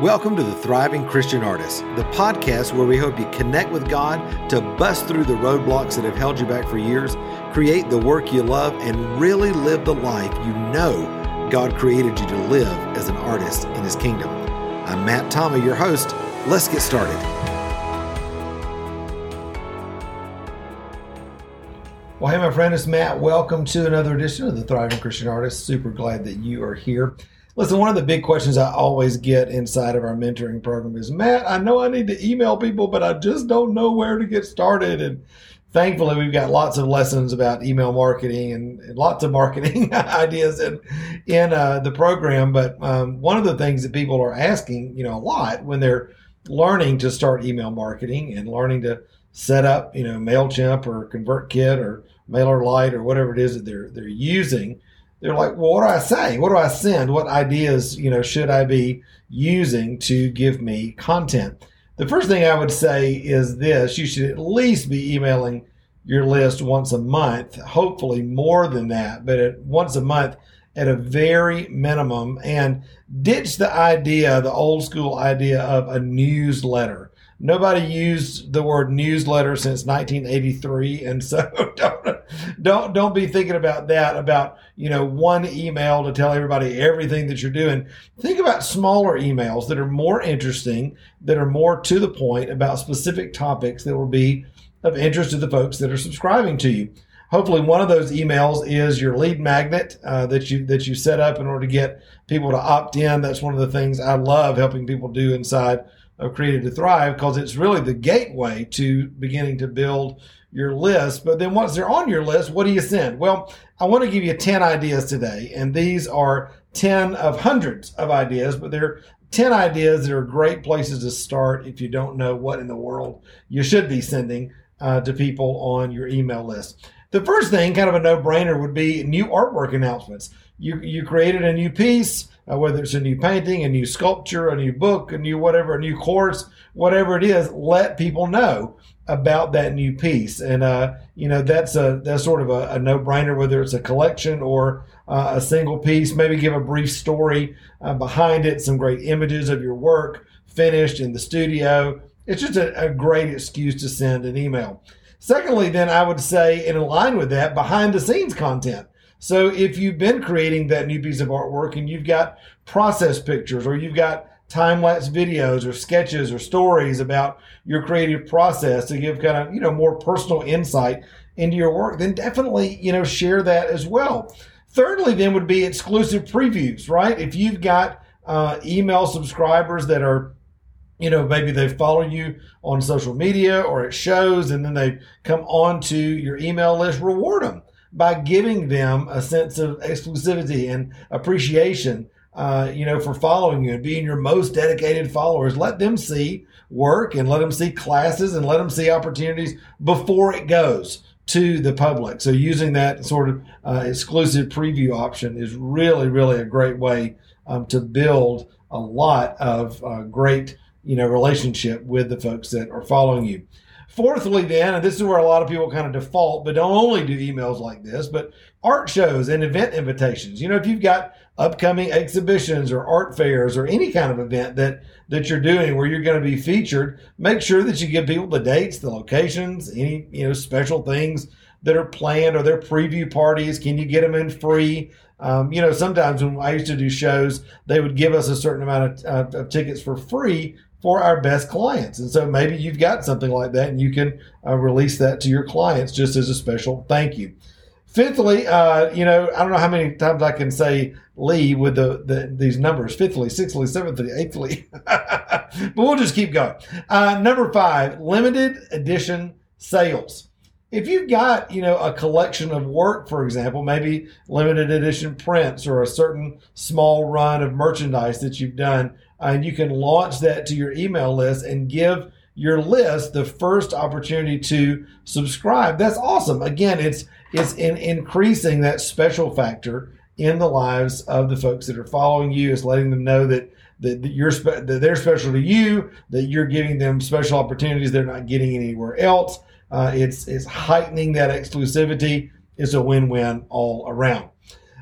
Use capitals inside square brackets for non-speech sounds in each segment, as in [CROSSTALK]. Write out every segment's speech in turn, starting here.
Welcome to the Thriving Christian Artist, the podcast where we hope you connect with God to bust through the roadblocks that have held you back for years, create the work you love, and really live the life you know God created you to live as an artist in His kingdom. I'm Matt Tommey, your host. Let's get started. Well, hey, my friend, it's Matt. Welcome to another edition of the Thriving Christian Artist. Super glad that you are here. Listen, one of the big questions I always get inside of our mentoring program is Matt, I know I need to email people, but I just don't know where to get started. And thankfully, we've got lots of lessons about email marketing and, and lots of marketing [LAUGHS] ideas in, in uh, the program. But um, one of the things that people are asking, you know, a lot when they're learning to start email marketing and learning to set up, you know, MailChimp or ConvertKit or MailerLite or whatever it is that they're, they're using – they're like, well, what do I say? What do I send? What ideas, you know, should I be using to give me content? The first thing I would say is this you should at least be emailing your list once a month, hopefully more than that, but at once a month at a very minimum and ditch the idea, the old school idea of a newsletter nobody used the word newsletter since 1983 and so [LAUGHS] don't don't don't be thinking about that about you know one email to tell everybody everything that you're doing. Think about smaller emails that are more interesting that are more to the point about specific topics that will be of interest to the folks that are subscribing to you. Hopefully one of those emails is your lead magnet uh, that you that you set up in order to get people to opt in. That's one of the things i love helping people do inside of Created to Thrive because it's really the gateway to beginning to build your list. But then once they're on your list, what do you send? Well, I want to give you 10 ideas today, and these are 10 of hundreds of ideas, but they're 10 ideas that are great places to start if you don't know what in the world you should be sending uh, to people on your email list. The first thing, kind of a no brainer, would be new artwork announcements. You, you created a new piece uh, whether it's a new painting, a new sculpture, a new book, a new whatever, a new course, whatever it is, let people know about that new piece. And, uh, you know, that's a, that's sort of a, a no brainer, whether it's a collection or uh, a single piece, maybe give a brief story uh, behind it, some great images of your work finished in the studio. It's just a, a great excuse to send an email. Secondly, then I would say, in line with that, behind the scenes content. So if you've been creating that new piece of artwork and you've got process pictures or you've got time lapse videos or sketches or stories about your creative process to give kind of, you know, more personal insight into your work, then definitely, you know, share that as well. Thirdly, then would be exclusive previews, right? If you've got uh, email subscribers that are you know, maybe they follow you on social media or at shows and then they come onto your email list, reward them by giving them a sense of exclusivity and appreciation, uh, you know, for following you and being your most dedicated followers. Let them see work and let them see classes and let them see opportunities before it goes to the public. So using that sort of uh, exclusive preview option is really, really a great way um, to build a lot of uh, great, you know, relationship with the folks that are following you. Fourthly, then, and this is where a lot of people kind of default, but don't only do emails like this, but art shows and event invitations. You know, if you've got upcoming exhibitions or art fairs or any kind of event that that you're doing where you're going to be featured, make sure that you give people the dates, the locations, any you know special things that are planned or their preview parties. Can you get them in free? Um, you know, sometimes when I used to do shows, they would give us a certain amount of, uh, of tickets for free for our best clients. And so maybe you've got something like that and you can uh, release that to your clients just as a special thank you. Fifthly, uh, you know, I don't know how many times I can say Lee with the, the these numbers. Fifthly, sixthly, seventhly, eighthly, [LAUGHS] but we'll just keep going. Uh, number five, limited edition sales. If you've got, you know, a collection of work, for example, maybe limited edition prints or a certain small run of merchandise that you've done and you can launch that to your email list and give your list the first opportunity to subscribe. That's awesome. Again, it's it's in increasing that special factor in the lives of the folks that are following you. It's letting them know that that, that you're spe- that they're special to you, that you're giving them special opportunities they're not getting anywhere else. Uh, it's it's heightening that exclusivity. It's a win-win all around.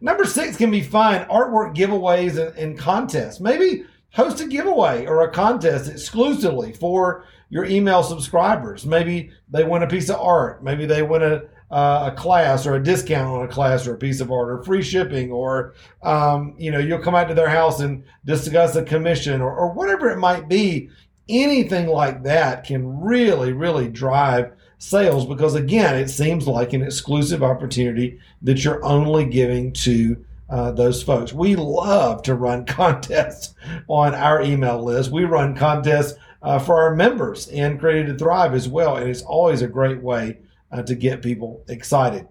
Number six can be fun artwork giveaways and, and contests. Maybe host a giveaway or a contest exclusively for your email subscribers. Maybe they win a piece of art. Maybe they win a, uh, a class or a discount on a class or a piece of art or free shipping or um, you know you'll come out to their house and discuss a commission or, or whatever it might be anything like that can really really drive sales because again it seems like an exclusive opportunity that you're only giving to uh, those folks we love to run [LAUGHS] contests on our email list we run contests uh, for our members in created to thrive as well and it's always a great way uh, to get people excited.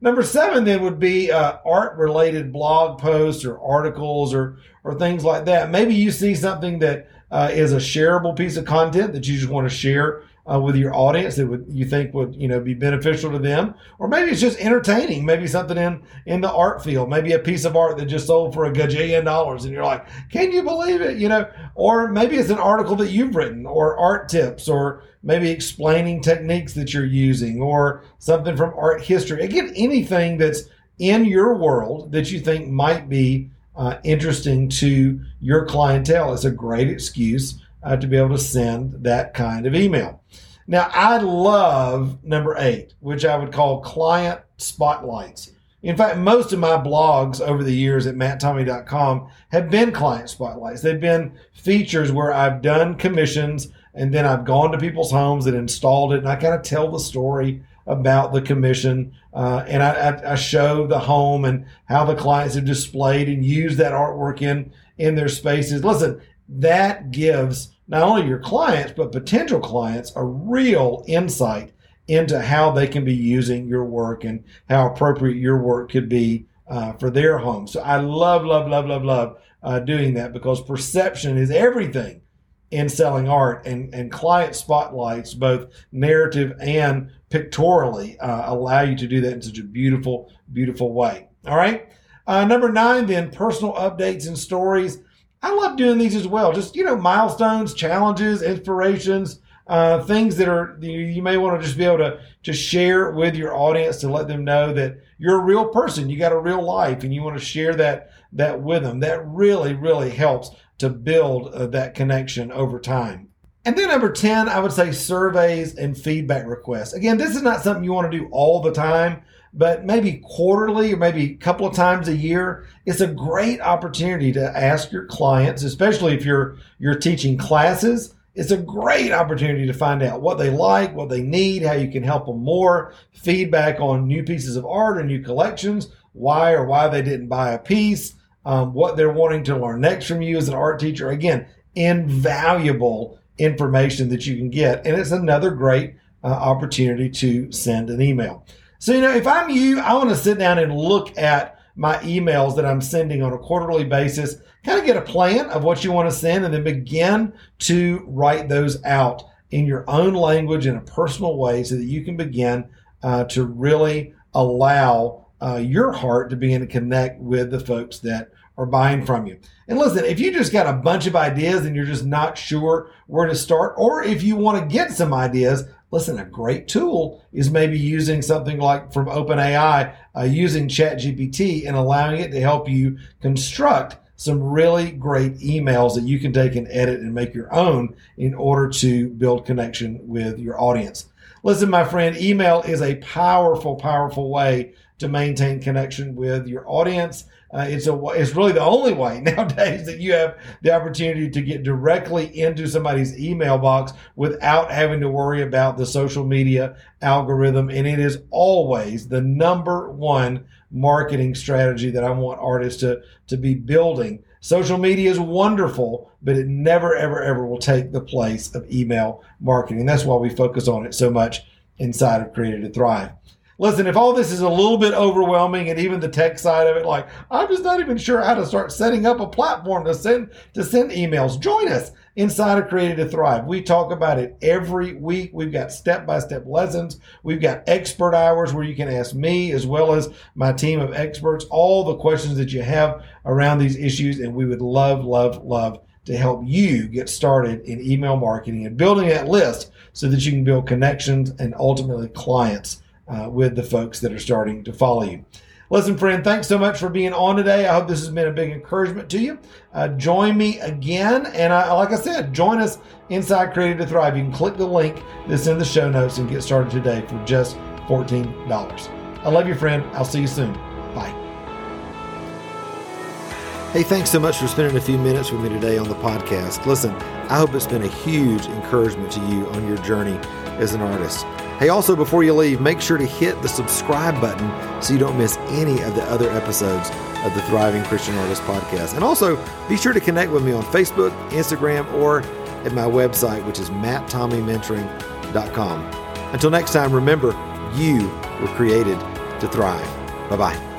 Number seven then would be uh, art related blog posts or articles or or things like that. Maybe you see something that uh, is a shareable piece of content that you just want to share uh, with your audience that would you think would you know be beneficial to them, or maybe it's just entertaining. Maybe something in in the art field, maybe a piece of art that just sold for a gajillion dollars, and you're like, can you believe it? You know, or maybe it's an article that you've written, or art tips, or maybe explaining techniques that you're using, or something from art history. Again, anything that's in your world that you think might be uh, interesting to your clientele is a great excuse uh, to be able to send that kind of email. Now, I love number eight, which I would call client spotlights. In fact, most of my blogs over the years at matttommey.com have been client spotlights. They've been features where I've done commissions and then I've gone to people's homes and installed it and I kind of tell the story about the commission uh, and I, I, show the home and how the clients have displayed and used that artwork in in their spaces. Listen, that gives not only your clients, but potential clients a real insight into how they can be using your work and how appropriate your work could be uh, for their home. So I love, love, love, love, love uh, doing that because perception is everything in selling art and, and client spotlights, both narrative and pictorially, uh, allow you to do that in such a beautiful, beautiful way. All right. Uh, number nine, then personal updates and stories. I love doing these as well. Just, you know, milestones, challenges, inspirations, uh, things that are, you, may want to just be able to, to share with your audience to let them know that you're a real person. You got a real life and you want to share that, that with them. That really, really helps to build uh, that connection over time. And then number 10, I would say surveys and feedback requests. Again, this is not something you want to do all the time but maybe quarterly or maybe a couple of times a year, it's a great opportunity to ask your clients, especially if you're you're teaching classes. It's a great opportunity to find out what they like, what they need, how you can help them more, feedback on new pieces of art or new collections, why or why they didn't buy a piece, um, what they're wanting to learn next from you as an art teacher. Again, invaluable information that you can get. And it's another great uh, opportunity to send an email. So, you know, if I'm you, I want to sit down and look at my emails that I'm sending on a quarterly basis, kind of get a plan of what you want to send, and then begin to write those out in your own language in a personal way so that you can begin uh, to really allow uh, your heart to begin to connect with the folks that are buying from you. And listen, if you just got a bunch of ideas and you're just not sure where to start, or if you want to get some ideas, listen, a great tool is maybe using something like from OpenAI, uh, using ChatGPT and allowing it to help you construct some really great emails that you can take and edit and make your own in order to build connection with your audience. Listen, my friend, email is a powerful, powerful way to maintain connection with your audience. Uh, it's a it's really the only way [LAUGHS] nowadays that you have the opportunity to get directly into somebody's email box without having to worry about the social media algorithm. And it is always the number one marketing strategy that I want artists to to be building. Social media is wonderful, but it never, ever, ever will take the place of email marketing. That's why we focus on it so much inside of Created to Thrive. Listen, if all this is a little bit overwhelming and even the tech side of it, like I'm just not even sure how to start setting up a platform to send to send emails, join us inside of Created to Thrive. We talk about it every week. We've got step-by-step lessons. We've got expert hours where you can ask me as well as my team of experts all the questions that you have around these issues. And we would love, love, love to help you get started in email marketing and building that list so that you can build connections and ultimately clients uh, with the folks that are starting to follow you. Listen, friend, thanks so much for being on today. I hope this has been a big encouragement to you. Uh, join me again. And I, like I said, join us inside Created to Thrive. You can click the link that's in the show notes and get started today for just $14. I love you, friend. I'll see you soon. Bye. Hey, thanks so much for spending a few minutes with me today on the podcast. Listen, I hope it's been a huge encouragement to you on your journey as an artist. Hey, also, before you leave, make sure to hit the subscribe button so you don't miss any of the other episodes of the Thriving Christian Artist podcast. And also, be sure to connect with me on Facebook, Instagram, or at my website, which is matttommeymentoring.com. Until next time, remember, you were created to thrive. Bye bye.